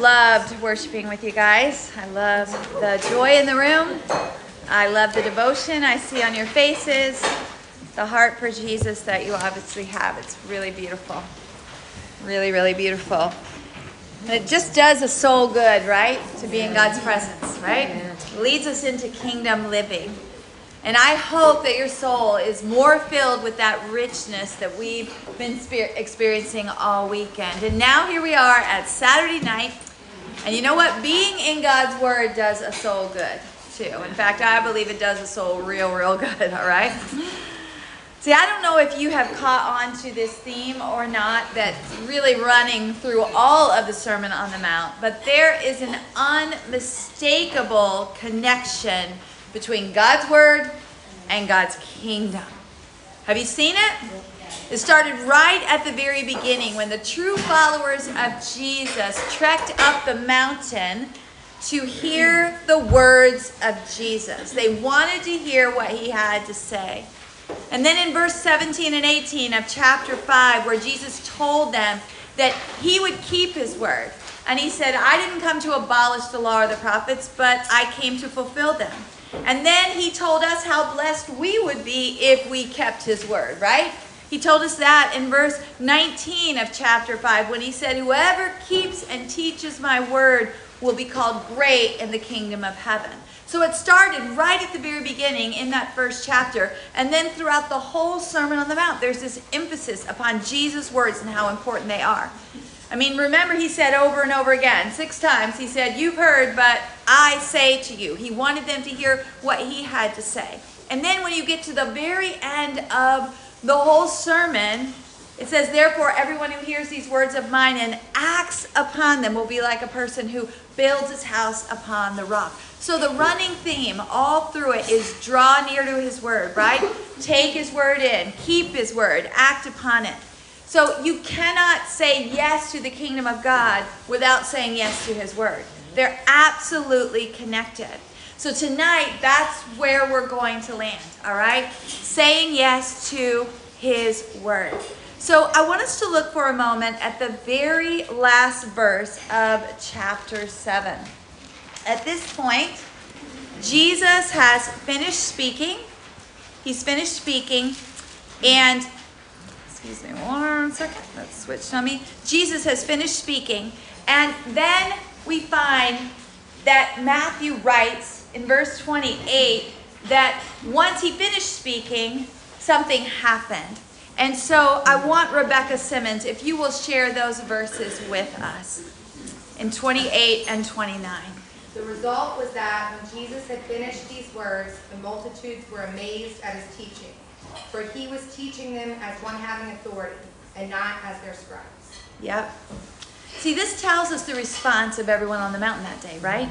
Loved worshiping with you guys. I love the joy in the room. I love the devotion I see on your faces, the heart for Jesus that you obviously have. It's really beautiful. Really, really beautiful. And it just does a soul good, right? To be in God's presence, right? Leads us into kingdom living. And I hope that your soul is more filled with that richness that we've been experiencing all weekend. And now here we are at Saturday night. And you know what? Being in God's Word does a soul good, too. In fact, I believe it does a soul real, real good, all right? See, I don't know if you have caught on to this theme or not that's really running through all of the Sermon on the Mount, but there is an unmistakable connection between God's Word and God's kingdom. Have you seen it? It started right at the very beginning when the true followers of Jesus trekked up the mountain to hear the words of Jesus. They wanted to hear what he had to say. And then in verse 17 and 18 of chapter 5, where Jesus told them that he would keep his word. And he said, I didn't come to abolish the law or the prophets, but I came to fulfill them. And then he told us how blessed we would be if we kept his word, right? He told us that in verse 19 of chapter 5 when he said, Whoever keeps and teaches my word will be called great in the kingdom of heaven. So it started right at the very beginning in that first chapter. And then throughout the whole Sermon on the Mount, there's this emphasis upon Jesus' words and how important they are. I mean, remember, he said over and over again, six times, he said, You've heard, but I say to you. He wanted them to hear what he had to say. And then when you get to the very end of the whole sermon, it says, Therefore, everyone who hears these words of mine and acts upon them will be like a person who builds his house upon the rock. So, the running theme all through it is draw near to his word, right? Take his word in, keep his word, act upon it. So, you cannot say yes to the kingdom of God without saying yes to his word. They're absolutely connected. So tonight, that's where we're going to land, all right? Saying yes to his word. So I want us to look for a moment at the very last verse of chapter 7. At this point, Jesus has finished speaking. He's finished speaking, and excuse me one second. Let's switch on me. Jesus has finished speaking, and then we find that Matthew writes in verse 28 that once he finished speaking, something happened. And so I want Rebecca Simmons, if you will share those verses with us in 28 and 29. The result was that when Jesus had finished these words, the multitudes were amazed at his teaching. For he was teaching them as one having authority, and not as their scribes. Yep. See, this tells us the response of everyone on the mountain that day, right?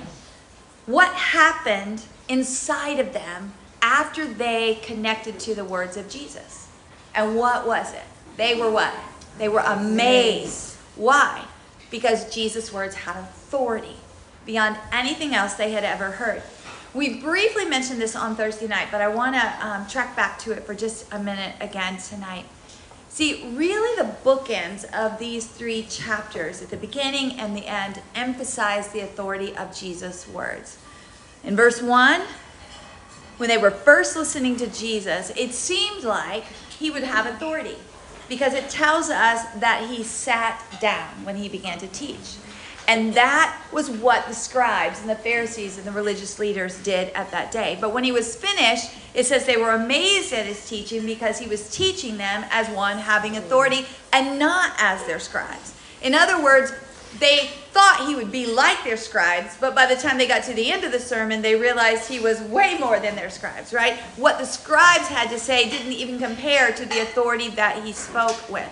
What happened inside of them after they connected to the words of Jesus. And what was it? They were what? They were amazed. Why? Because Jesus' words had authority beyond anything else they had ever heard. We briefly mentioned this on Thursday night, but I want to um, track back to it for just a minute again tonight. See, really, the bookends of these three chapters, at the beginning and the end, emphasize the authority of Jesus' words. In verse 1, when they were first listening to Jesus, it seemed like he would have authority because it tells us that he sat down when he began to teach. And that was what the scribes and the Pharisees and the religious leaders did at that day. But when he was finished, it says they were amazed at his teaching because he was teaching them as one having authority and not as their scribes. In other words, they thought he would be like their scribes, but by the time they got to the end of the sermon, they realized he was way more than their scribes, right? What the scribes had to say didn't even compare to the authority that he spoke with.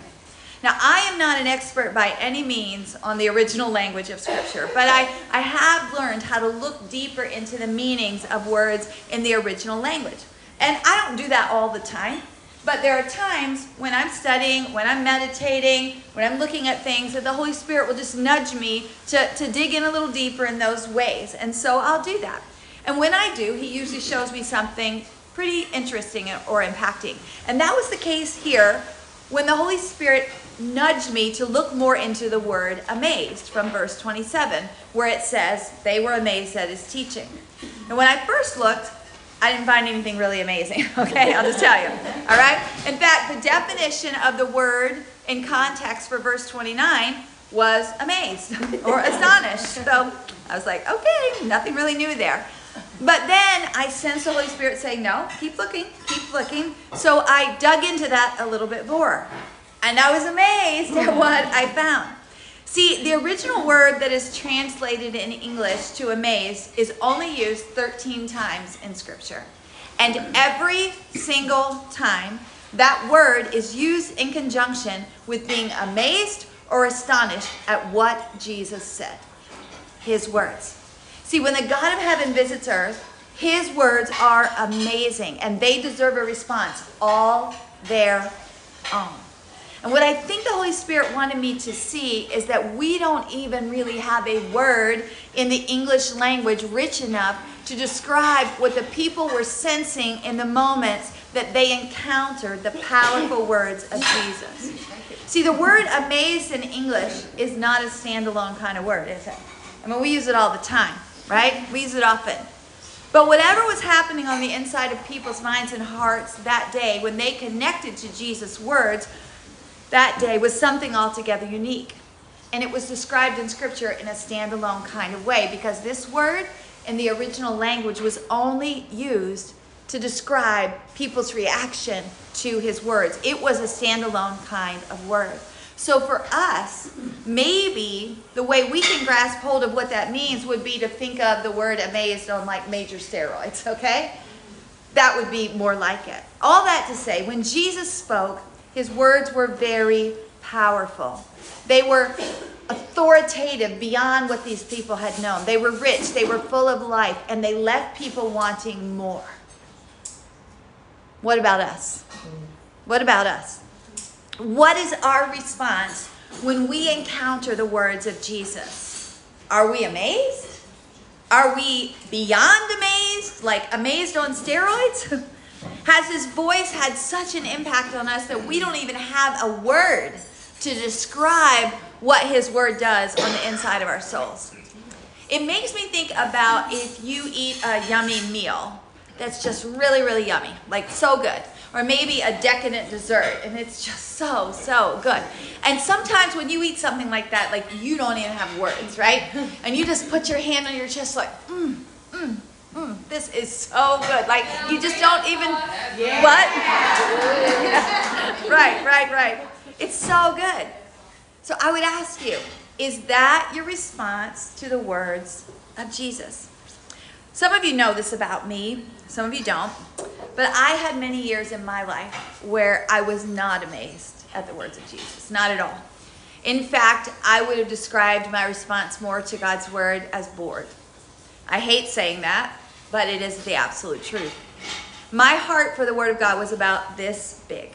Now, I am not an expert by any means on the original language of Scripture, but I, I have learned how to look deeper into the meanings of words in the original language. And I don't do that all the time, but there are times when I'm studying, when I'm meditating, when I'm looking at things, that the Holy Spirit will just nudge me to, to dig in a little deeper in those ways. And so I'll do that. And when I do, He usually shows me something pretty interesting or impacting. And that was the case here when the Holy Spirit nudged me to look more into the word amazed from verse 27, where it says, They were amazed at his teaching. And when I first looked, I didn't find anything really amazing, okay? I'll just tell you. All right? In fact, the definition of the word in context for verse 29 was amazed or astonished. So I was like, okay, nothing really new there. But then I sensed the Holy Spirit saying, no, keep looking, keep looking. So I dug into that a little bit more. And I was amazed at what I found. See, the original word that is translated in English to amaze is only used 13 times in Scripture. And every single time, that word is used in conjunction with being amazed or astonished at what Jesus said. His words. See, when the God of heaven visits earth, his words are amazing and they deserve a response all their own. And what I think the Holy Spirit wanted me to see is that we don't even really have a word in the English language rich enough to describe what the people were sensing in the moments that they encountered the powerful words of Jesus. See, the word amazed in English is not a standalone kind of word, is it? I mean, we use it all the time, right? We use it often. But whatever was happening on the inside of people's minds and hearts that day when they connected to Jesus' words that day was something altogether unique. And it was described in Scripture in a standalone kind of way because this word in the original language was only used to describe people's reaction to his words. It was a standalone kind of word. So for us, maybe the way we can grasp hold of what that means would be to think of the word amazed on like major steroids, okay? That would be more like it. All that to say, when Jesus spoke, his words were very powerful. They were authoritative beyond what these people had known. They were rich, they were full of life, and they left people wanting more. What about us? What about us? What is our response when we encounter the words of Jesus? Are we amazed? Are we beyond amazed? Like amazed on steroids? Has his voice had such an impact on us that we don't even have a word to describe what his word does on the inside of our souls? It makes me think about if you eat a yummy meal that's just really, really yummy, like so good. Or maybe a decadent dessert and it's just so, so good. And sometimes when you eat something like that, like you don't even have words, right? And you just put your hand on your chest, like, mmm, mmm, mm, this is so good. Like you just don't even yeah. what? right, right, right. It's so good. So I would ask you, is that your response to the words of Jesus? Some of you know this about me, some of you don't. But I had many years in my life where I was not amazed at the words of Jesus, not at all. In fact, I would have described my response more to God's word as bored. I hate saying that, but it is the absolute truth. My heart for the Word of God was about this big.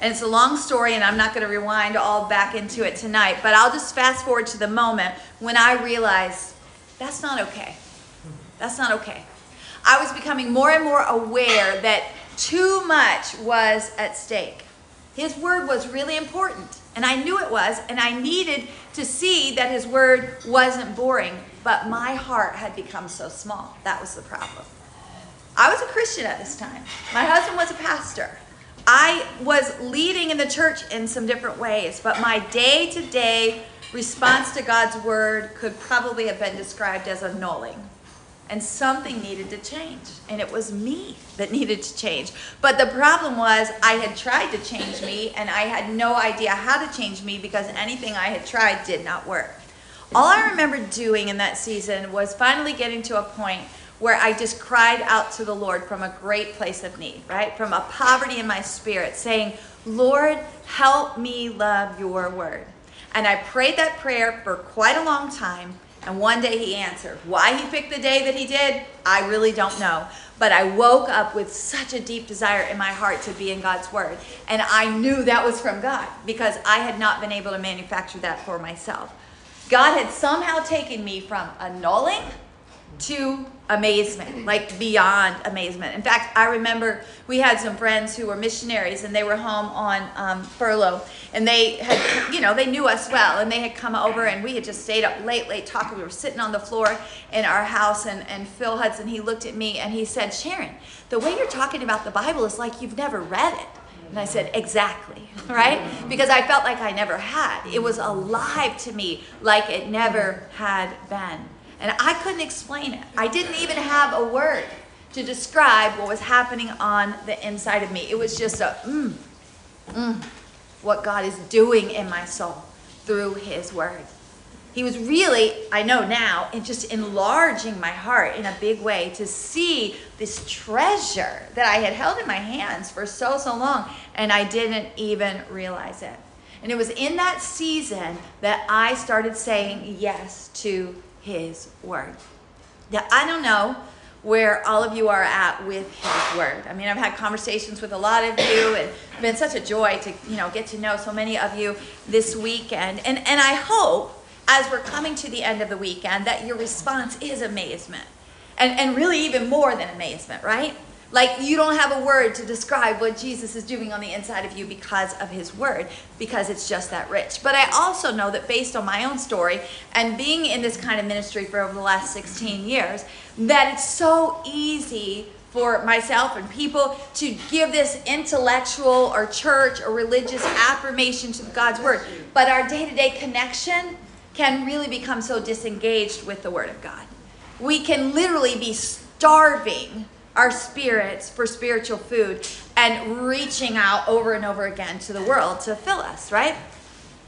And it's a long story, and I'm not going to rewind all back into it tonight, but I'll just fast forward to the moment when I realized that's not okay. That's not okay. I was becoming more and more aware that too much was at stake. His word was really important, and I knew it was, and I needed to see that his word wasn't boring, but my heart had become so small. That was the problem. I was a Christian at this time. My husband was a pastor. I was leading in the church in some different ways, but my day to day response to God's word could probably have been described as a nulling and something needed to change. And it was me that needed to change. But the problem was, I had tried to change me, and I had no idea how to change me because anything I had tried did not work. All I remember doing in that season was finally getting to a point where I just cried out to the Lord from a great place of need, right? From a poverty in my spirit, saying, Lord, help me love your word. And I prayed that prayer for quite a long time. And one day he answered. Why he picked the day that he did, I really don't know. But I woke up with such a deep desire in my heart to be in God's Word. And I knew that was from God because I had not been able to manufacture that for myself. God had somehow taken me from annulling to amazement, like beyond amazement. In fact, I remember we had some friends who were missionaries and they were home on um, furlough and they had, you know, they knew us well and they had come over and we had just stayed up late, late talking. We were sitting on the floor in our house and, and Phil Hudson, he looked at me and he said, Sharon, the way you're talking about the Bible is like you've never read it. And I said, exactly, right? Because I felt like I never had. It was alive to me like it never had been. And I couldn't explain it. I didn't even have a word to describe what was happening on the inside of me. It was just a, mm, mm, what God is doing in my soul through His Word. He was really, I know now, in just enlarging my heart in a big way to see this treasure that I had held in my hands for so, so long, and I didn't even realize it. And it was in that season that I started saying yes to his word. Now, I don't know where all of you are at with his word. I mean, I've had conversations with a lot of you and it's been such a joy to, you know, get to know so many of you this weekend. And and I hope as we're coming to the end of the weekend that your response is amazement. And and really even more than amazement, right? Like you don't have a word to describe what Jesus is doing on the inside of you because of his word, because it's just that rich. But I also know that based on my own story and being in this kind of ministry for over the last 16 years, that it's so easy for myself and people to give this intellectual or church or religious affirmation to God's word. But our day to day connection can really become so disengaged with the word of God. We can literally be starving our spirits for spiritual food and reaching out over and over again to the world to fill us, right?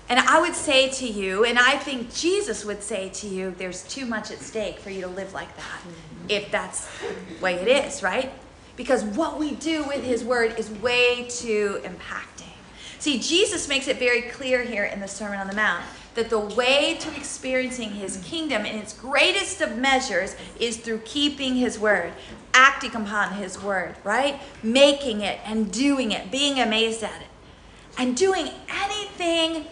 And I would say to you, and I think Jesus would say to you, there's too much at stake for you to live like that, if that's the way it is, right? Because what we do with his word is way too impacting. See, Jesus makes it very clear here in the Sermon on the Mount that the way to experiencing his kingdom in its greatest of measures is through keeping his word, acting upon his word, right? Making it and doing it, being amazed at it. And doing anything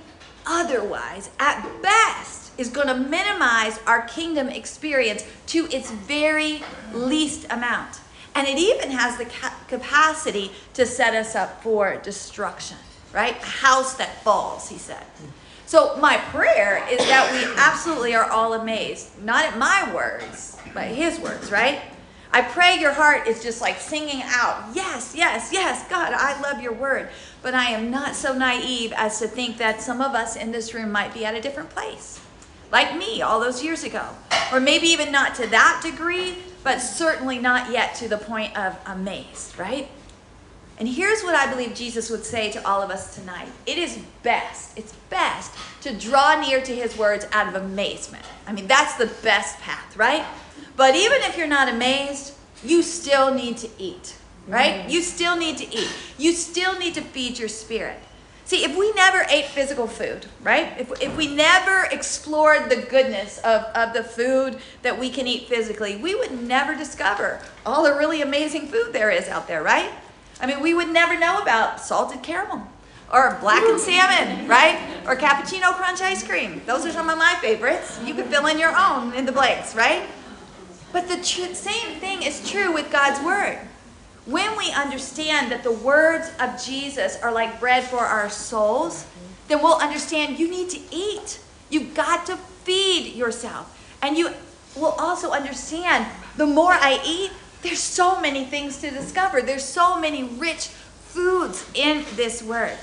otherwise, at best, is going to minimize our kingdom experience to its very least amount. And it even has the capacity to set us up for destruction right? A house that falls, he said. So my prayer is that we absolutely are all amazed, not at my words, but his words, right? I pray your heart is just like singing out, yes, yes, yes, God, I love your word. But I am not so naive as to think that some of us in this room might be at a different place, like me all those years ago. Or maybe even not to that degree, but certainly not yet to the point of amazed, right? And here's what I believe Jesus would say to all of us tonight it is best, it's best to draw near to his words out of amazement. I mean, that's the best path, right? But even if you're not amazed, you still need to eat, right? Mm-hmm. You still need to eat. You still need to feed your spirit. See, if we never ate physical food, right? If, if we never explored the goodness of, of the food that we can eat physically, we would never discover all the really amazing food there is out there, right? I mean, we would never know about salted caramel or blackened salmon, right? Or cappuccino crunch ice cream. Those are some of my favorites. You could fill in your own in the blanks, right? But the same thing is true with God's word. When we understand that the words of Jesus are like bread for our souls, then we'll understand you need to eat. You've got to feed yourself. And you will also understand the more I eat, there's so many things to discover. There's so many rich foods in this word.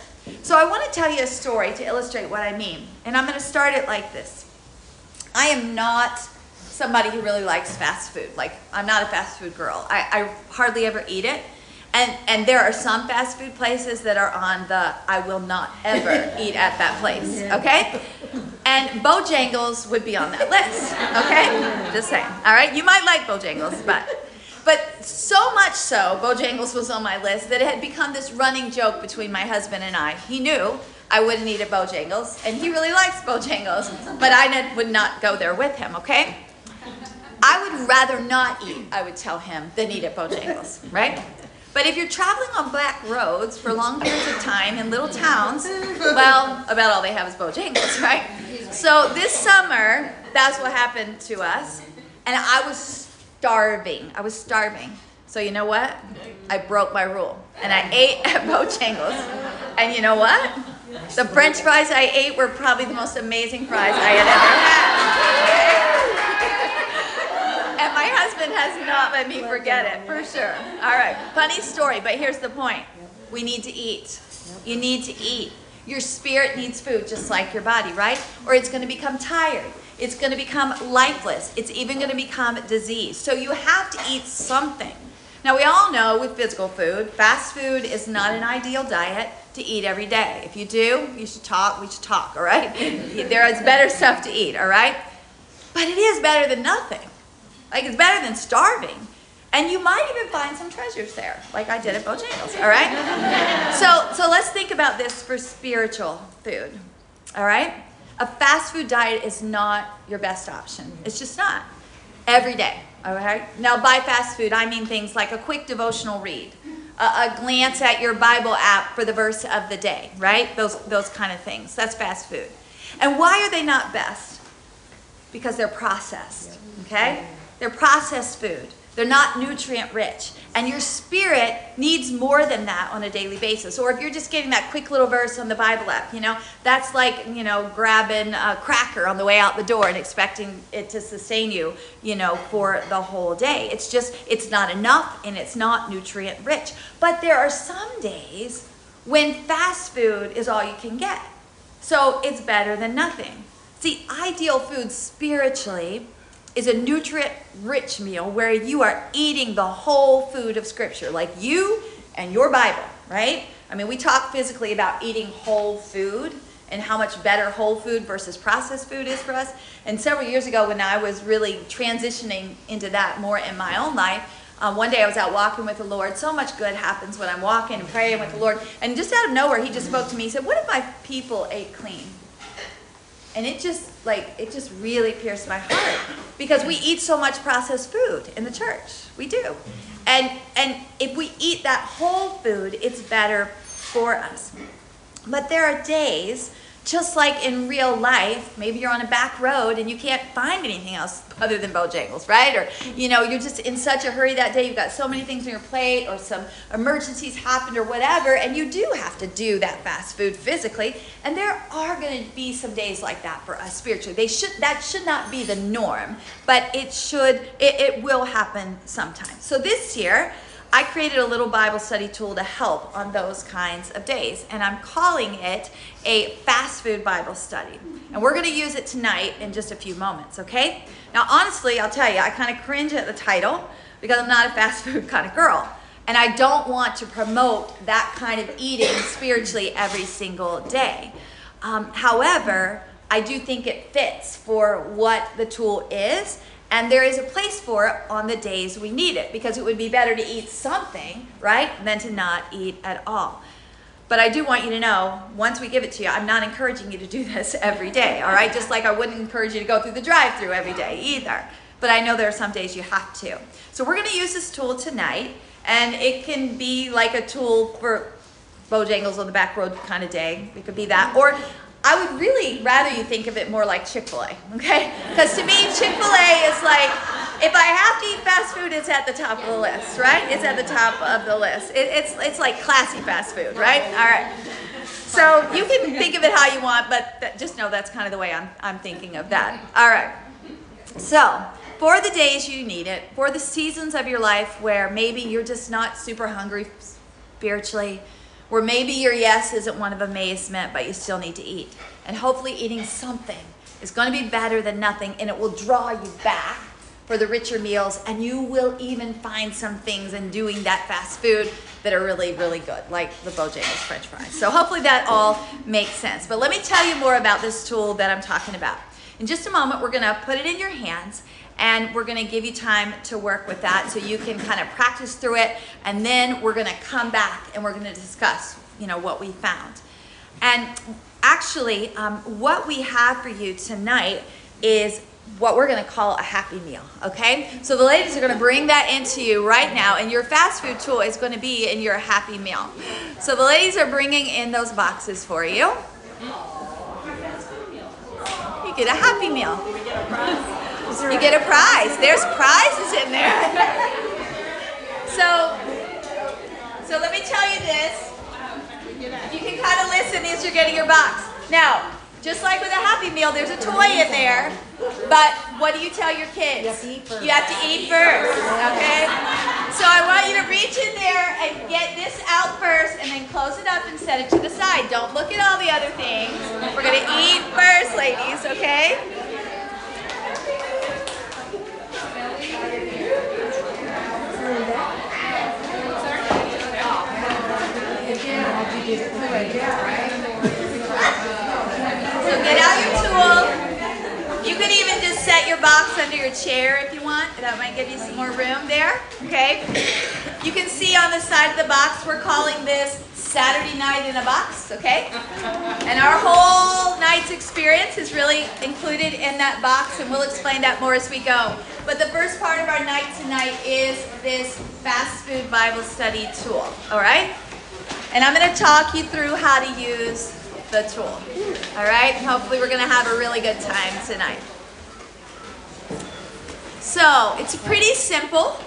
So I want to tell you a story to illustrate what I mean. And I'm going to start it like this. I am not somebody who really likes fast food. Like I'm not a fast food girl. I, I hardly ever eat it. And and there are some fast food places that are on the I will not ever eat at that place. Okay? And Bojangles would be on that list. Okay? Just saying. All right? You might like Bojangles, but but so much so, Bojangles was on my list that it had become this running joke between my husband and I. He knew I wouldn't eat at Bojangles, and he really likes Bojangles, but I would not go there with him, okay? I would rather not eat, I would tell him, than eat at Bojangles, right? But if you're traveling on black roads for long periods of time in little towns, well, about all they have is Bojangles, right? So this summer, that's what happened to us. And I was starving. I was starving. So you know what? I broke my rule and I ate at Bojangles. And you know what? The French fries I ate were probably the most amazing fries I had ever had. and my husband has not let me forget it, for sure. All right, funny story, but here's the point. We need to eat. You need to eat. Your spirit needs food just like your body, right? Or it's going to become tired. It's going to become lifeless. It's even going to become disease. So you have to eat something. Now, we all know with physical food, fast food is not an ideal diet to eat every day. If you do, you should talk. We should talk, all right? there is better stuff to eat, all right? But it is better than nothing. Like, it's better than starving. And you might even find some treasures there, like I did at Bojangles, all right? so, so let's think about this for spiritual food, all right? A fast food diet is not your best option. Mm-hmm. It's just not. Every day, all right? Now, by fast food, I mean things like a quick devotional read, a, a glance at your Bible app for the verse of the day, right? Those, those kind of things. That's fast food. And why are they not best? Because they're processed, okay? They're processed food. They're not nutrient rich. And your spirit needs more than that on a daily basis. Or if you're just getting that quick little verse on the Bible app, you know, that's like, you know, grabbing a cracker on the way out the door and expecting it to sustain you, you know, for the whole day. It's just, it's not enough and it's not nutrient rich. But there are some days when fast food is all you can get. So it's better than nothing. See, ideal food spiritually is a nutrient rich meal where you are eating the whole food of Scripture, like you and your Bible, right? I mean, we talk physically about eating whole food and how much better whole food versus processed food is for us. And several years ago, when I was really transitioning into that more in my own life, um, one day I was out walking with the Lord. So much good happens when I'm walking and praying with the Lord. And just out of nowhere, He just spoke to me. He said, What if my people ate clean? And it just like it just really pierced my heart because we eat so much processed food in the church. We do. And and if we eat that whole food, it's better for us. But there are days just like in real life, maybe you're on a back road and you can't find anything else other than Bojangles, right? Or, you know, you're just in such a hurry that day, you've got so many things on your plate, or some emergencies happened, or whatever, and you do have to do that fast food physically. And there are going to be some days like that for us spiritually. They should that should not be the norm, but it should it, it will happen sometimes. So this year, I created a little Bible study tool to help on those kinds of days, and I'm calling it a fast food Bible study. And we're going to use it tonight in just a few moments, okay? Now, honestly, I'll tell you, I kind of cringe at the title because I'm not a fast food kind of girl. And I don't want to promote that kind of eating spiritually every single day. Um, however, I do think it fits for what the tool is and there is a place for it on the days we need it because it would be better to eat something, right, than to not eat at all. But I do want you to know, once we give it to you, I'm not encouraging you to do this every day, all right? Just like I wouldn't encourage you to go through the drive through every day either. But I know there are some days you have to. So we're going to use this tool tonight, and it can be like a tool for Bojangles on the back road kind of day. It could be that. Or I would really rather you think of it more like Chick fil A, okay? Because to me, Chick fil A is like, if I have to eat fast food, it's at the top of the list, right? It's at the top of the list. It, it's, it's like classy fast food, right? All right. So you can think of it how you want, but just know that's kind of the way I'm, I'm thinking of that. All right. So, for the days you need it, for the seasons of your life where maybe you're just not super hungry spiritually, where maybe your yes isn't one of amazement, but you still need to eat. And hopefully, eating something is going to be better than nothing, and it will draw you back for the richer meals. And you will even find some things in doing that fast food that are really, really good, like the Bojangles French fries. So, hopefully, that all makes sense. But let me tell you more about this tool that I'm talking about. In just a moment, we're going to put it in your hands and we're to give you time to work with that so you can kind of practice through it and then we're to come back and we're to discuss you know what we found. And actually um, what we have for you tonight is what we're to call a happy meal okay? So the ladies are to bring that into you right now and your fast food tool is to be in your happy meal. So the ladies are bringing in those boxes for you. You get a happy meal You get a prize. There's prizes in there. so, so let me tell you this. You can kind of listen as you're getting your box. Now, just like with a Happy Meal, there's a toy in there. But what do you tell your kids? You have to eat first. You have to eat first, okay? So I want you to reach in there and get this out first and then close it up and set it to the side. Don't look at all the other things. We're going to eat first, ladies, okay? So get out your tool. You can even just set your box under your chair if you want. That might give you some more room there. Okay. You can see on the side of the box, we're calling this Saturday night in a box. Okay. And our whole night's experience is really included in that box, and we'll explain that more as we go. But the first part of our night tonight is this fast food Bible study tool. All right. And I'm going to talk you through how to use the tool. All right? Hopefully, we're going to have a really good time tonight. So, it's pretty simple.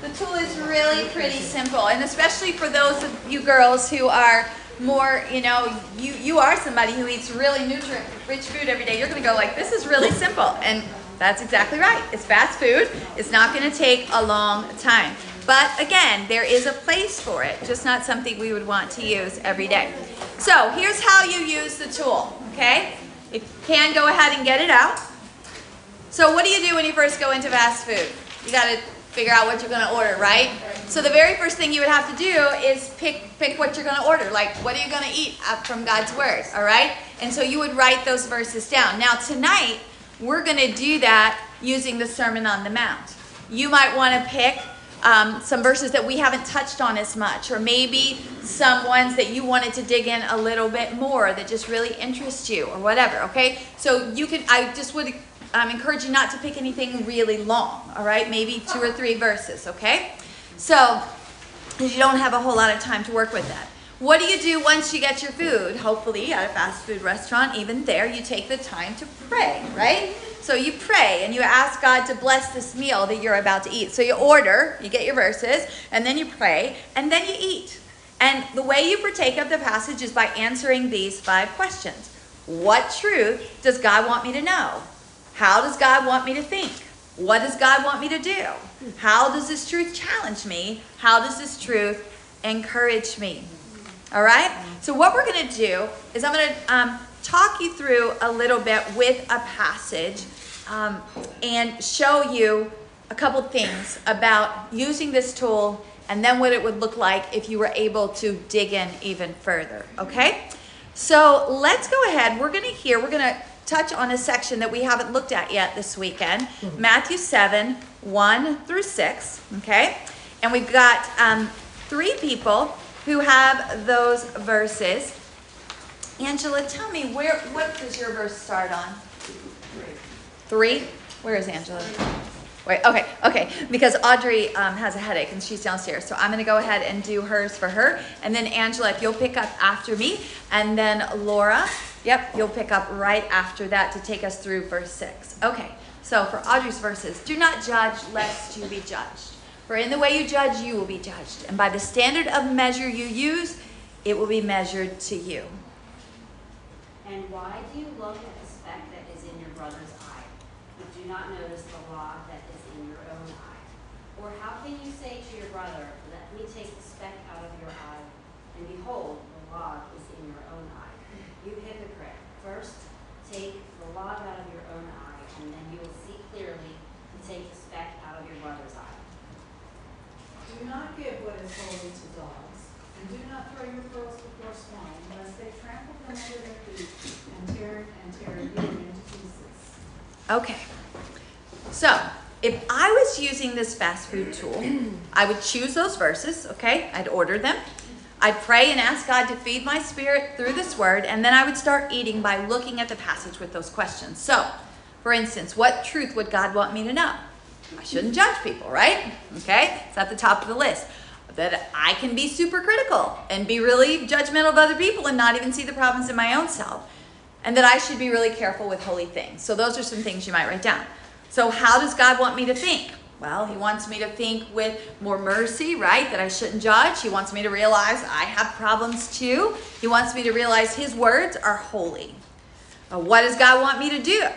The tool is really pretty simple, and especially for those of you girls who are more, you know, you, you are somebody who eats really nutrient rich food every day. You're going to go like, this is really simple. And that's exactly right. It's fast food. It's not going to take a long time. But again, there is a place for it, just not something we would want to use every day. So here's how you use the tool, okay? You can, go ahead and get it out. So what do you do when you first go into fast food? You got to figure out what you're to order, right? So the very first thing you would have to do is pick pick what you're to order. Like, what are you to eat from God's Word, all right? And so you would write those verses down. Now tonight, we're to do that using the Sermon on the Mount. You might want to pick um, some verses that we haven't touched on as much, or maybe some ones that you wanted to dig in a little bit more that just really interest you, or whatever. Okay, so you can. I just would um, encourage you not to pick anything really long. All right, maybe two or three verses. Okay, so you don't have a whole lot of time to work with that. What do you do once you get your food? Hopefully, at a fast food restaurant, even there, you take the time to pray, right? So you pray and you ask God to bless this meal that you're about to eat. So you order, you get your verses, and then you pray, and then you eat. And the way you partake of the passage is by answering these five questions What truth does God want me to know? How does God want me to think? What does God want me to do? How does this truth challenge me? How does this truth encourage me? All right? So, what we're going to do is I'm going to um, talk you through a little bit with a passage um, and show you a couple things about using this tool and then what it would look like if you were able to dig in even further. Okay? So let's go ahead. We're to hear, we're to touch on a section that we haven't looked at yet this weekend mm-hmm. Matthew 7 1 through 6. Okay? And we've got um, three people who have those verses. Angela, tell me where what does your verse start on? Three. Where is Angela? Wait, okay, okay. Because Audrey um, has a headache and she's downstairs. So I'm going to go ahead and do hers for her. And then Angela, if you'll pick up after me. And then Laura, yep, you'll pick up right after that to take us through verse 6. Okay, so for Audrey's verses, do not judge lest you be judged. For in the way you judge, you will be judged. And by the standard of measure you use, it will be measured to you. And why do you look at the speck that is in your brother's eye, but do not notice the log that is in your own eye? Or how can you say to your brother, Let me take the speck out of your eye, and behold, the log is in your own eye? You hypocrite, first take the log out of your own eye, and then you will see clearly to take the speck out of your brother's eye. Do not give what is holy to dogs, and do not throw your pearls before swine, lest they trample them under their Okay. So, if I was using this fast food tool, I would choose those verses, okay? I'd order them. I'd pray and ask God to feed my spirit through this word, and then I would start eating by looking at the passage with those questions. So, for instance, what truth would God want me to know? I shouldn't judge people, right? Okay? It's at the top of the list. That I can be super critical and be really judgmental of other people and not even see the problems in my own self and that I should be really careful with holy things. So those are some things you might write down. So, how does God want me to think? Well, He wants me to think with more mercy, right? That I shouldn't judge. He wants me to realize I have problems too. He wants me to realize His words are holy. What does God want me to do?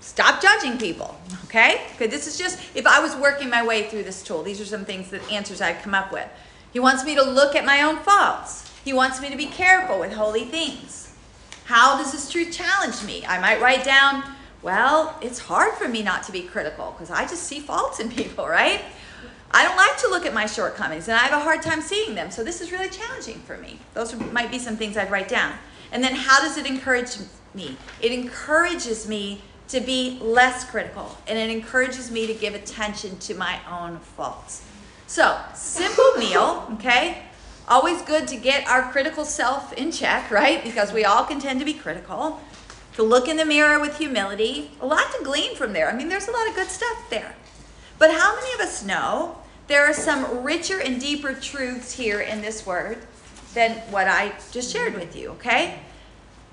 Stop judging people, okay? Okay, this is just if I was working my way through this tool, these are some things that answers I'd come up with. He wants me to look at my own faults. He wants me to be careful with holy things. How does this truth challenge me? I might write down, well, it's hard for me not to be critical because I just see faults in people, right? I don't like to look at my shortcomings and I have a hard time seeing them. So this is really challenging for me. Those might be some things I'd write down. And then how does it encourage me? It encourages me to be less critical and it encourages me to give attention to my own faults. So, simple meal, okay? Always good to get our critical self in check, right? Because we all can tend to be critical. To look in the mirror with humility. A lot to glean from there. I mean, there's a lot of good stuff there. But how many of us know there are some richer and deeper truths here in this word than what I just shared with you, okay?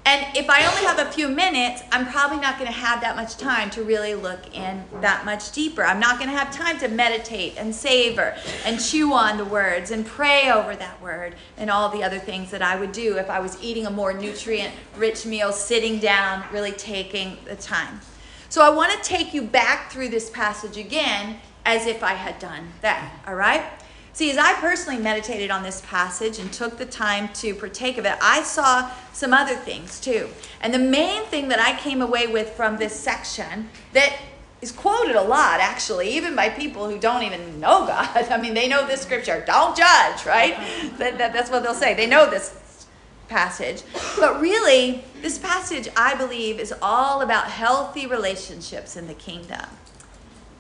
And if I only have a few minutes, I'm probably not going to have that much time to really look in that much deeper. I'm not going to have time to meditate and savor and chew on the words and pray over that word and all the other things that I would do if I was eating a more nutrient rich meal, sitting down, really taking the time. So I want to take you back through this passage again as if I had done that, all right? See, as I personally meditated on this passage and took the time to partake of it, I saw some other things too. And the main thing that I came away with from this section that is quoted a lot, actually, even by people who don't even know God. I mean, they know this scripture don't judge, right? Uh-huh. That, that, that's what they'll say. They know this passage. But really, this passage, I believe, is all about healthy relationships in the kingdom.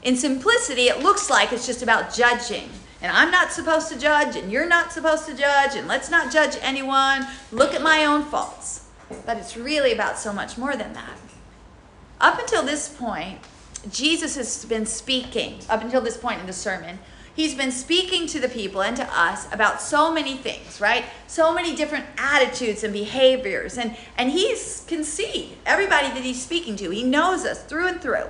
In simplicity, it looks like it's just about judging and I'm not supposed to judge, and you're not supposed to judge, and let's not judge anyone. Look at my own faults. But it's really about so much more than that. Up until this point, Jesus has been speaking, up until this point in the sermon, he's been speaking to the people and to us about so many things, right? So many different attitudes and behaviors. And, and he can see everybody that he's speaking to. He knows us through and through.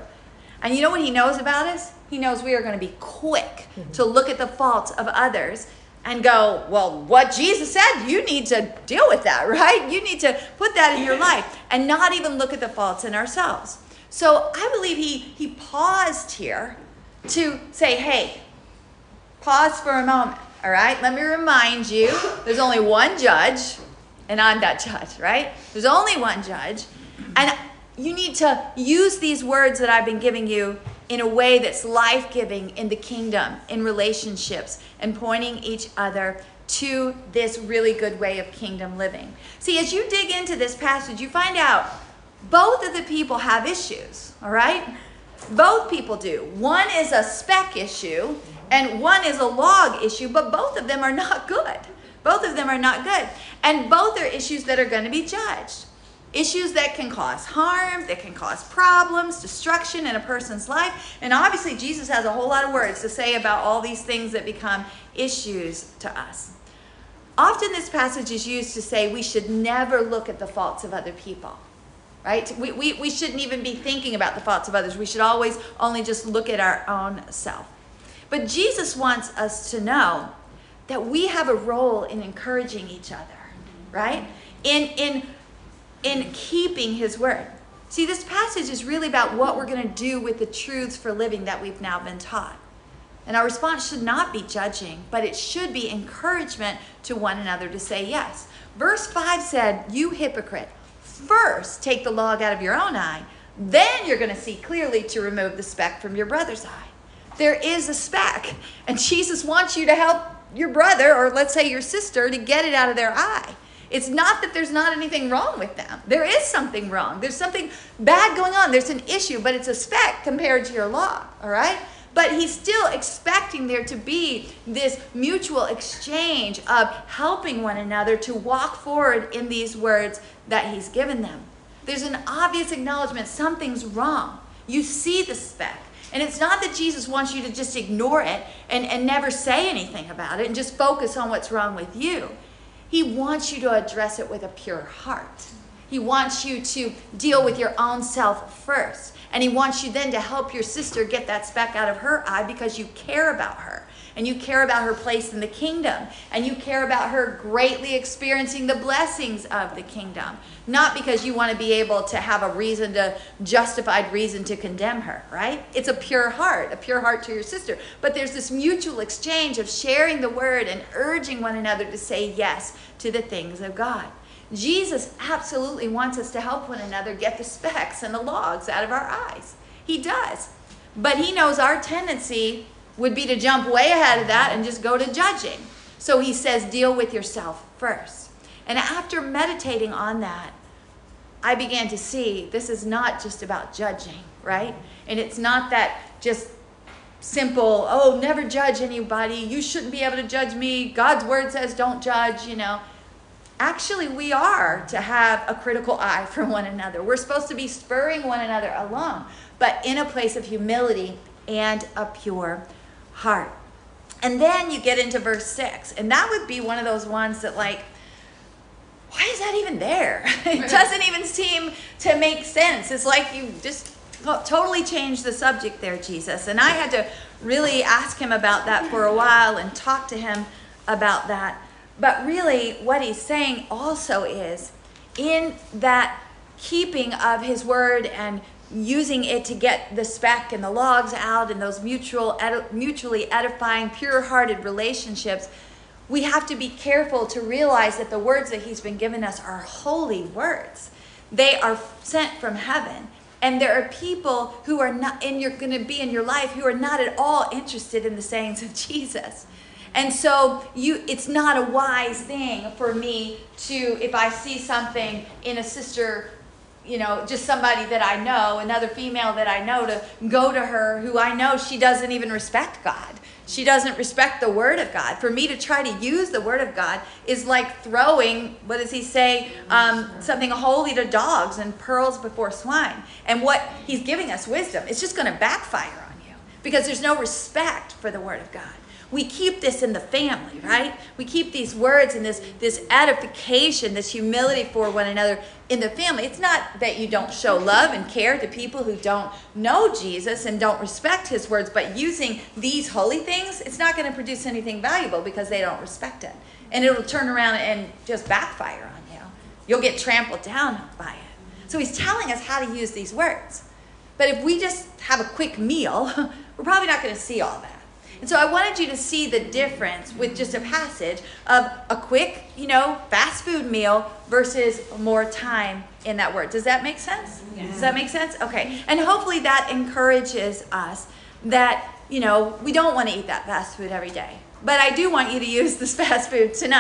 And you know what he knows about us? He knows we are going to be quick to look at the faults of others and go, well, what Jesus said, you need to deal with that, right? You need to put that in your life and not even look at the faults in ourselves. So I believe he, he paused here to say, hey, pause for a moment, all right? Let me remind you there's only one judge, and I'm that judge, right? There's only one judge. And you need to use these words that I've been giving you in a way that's life giving in the kingdom, in relationships, and pointing each other to this really good way of kingdom living. See, as you dig into this passage, you find out both of the people have issues, all right? Both people do. One is a speck issue, and one is a log issue, but both of them are not good. Both of them are not good. And both are issues that are going to be judged issues that can cause harm, that can cause problems, destruction in a person's life. And obviously, Jesus has a whole lot of words to say about all these things that become issues to us. Often, this passage is used to say we should never look at the faults of other people, right? We, we, we shouldn't even be thinking about the faults of others. We should always only just look at our own self. But Jesus wants us to know that we have a role in encouraging each other, right? In, in in keeping his word. See, this passage is really about what we're going to do with the truths for living that we've now been taught. And our response should not be judging, but it should be encouragement to one another to say yes. Verse 5 said, You hypocrite, first take the log out of your own eye, then you're going to see clearly to remove the speck from your brother's eye. There is a speck, and Jesus wants you to help your brother, or let's say your sister, to get it out of their eye. It's not that there's not anything wrong with them. There is something wrong. There's something bad going on. There's an issue, but it's a speck compared to your law, all right? But he's still expecting there to be this mutual exchange of helping one another to walk forward in these words that he's given them. There's an obvious acknowledgement something's wrong. You see the speck. And it's not that Jesus wants you to just ignore it and, and never say anything about it and just focus on what's wrong with you. He wants you to address it with a pure heart. He wants you to deal with your own self first. And he wants you then to help your sister get that speck out of her eye because you care about her and you care about her place in the kingdom. And you care about her greatly experiencing the blessings of the kingdom. Not because you want to be able to have a reason to justified reason to condemn her right? It's a pure heart a pure heart to your sister. But there's this mutual exchange of sharing the word and urging one another to say yes to the things of god. Jesus absolutely wants us to help one another get the specks and the logs out of our eyes. He does. But he knows our tendency would be to jump way ahead of that and just go to judging. So he says, deal with yourself first. And after meditating on that, I began to see this is not just about judging, right? And it's not that just simple, oh, never judge anybody. You shouldn't be able to judge me. God's word says don't judge, you know. Actually, we are to have a critical eye for one another. We're supposed to be spurring one another along, but in a place of humility and a pure heart. And then you get into verse 6, and that would be one of those ones that, like, why is that even there? it doesn't even seem to make sense. It's like you just totally changed the subject there, Jesus. And I had to really ask him about that for a while and talk to him about that. But really, what he's saying also is in that keeping of his word and using it to get the speck and the logs out and those mutual ed- mutually edifying pure-hearted relationships we have to be careful to realize that the words that he's been given us are holy words. They are sent from heaven. And there are people who are not and you're going to be in your life who are not at all interested in the sayings of jesus. And so you it's not a wise thing for me to if i see something in a sister you know, just somebody that I know, another female that I know, to go to her who I know she doesn't even respect God. She doesn't respect the Word of God. For me to try to use the Word of God is like throwing, what does he say, um, something holy to dogs and pearls before swine. And what he's giving us wisdom, it's just going to backfire on you because there's no respect for the Word of God we keep this in the family, right? We keep these words and this this edification, this humility for one another in the family. It's not that you don't show love and care to people who don't know Jesus and don't respect his words, but using these holy things, it's not going to produce anything valuable because they don't respect it. And it'll turn around and just backfire on you. You'll get trampled down by it. So he's telling us how to use these words. But if we just have a quick meal, we're probably not going to see all that. And so I wanted you to see the difference with just a passage of a quick, you know, fast food meal versus more time in that word. Does that make sense? Does that make sense? Okay. And hopefully that encourages us that, you know, we don't want to eat that fast food every day. But I do want you to use this fast food tonight.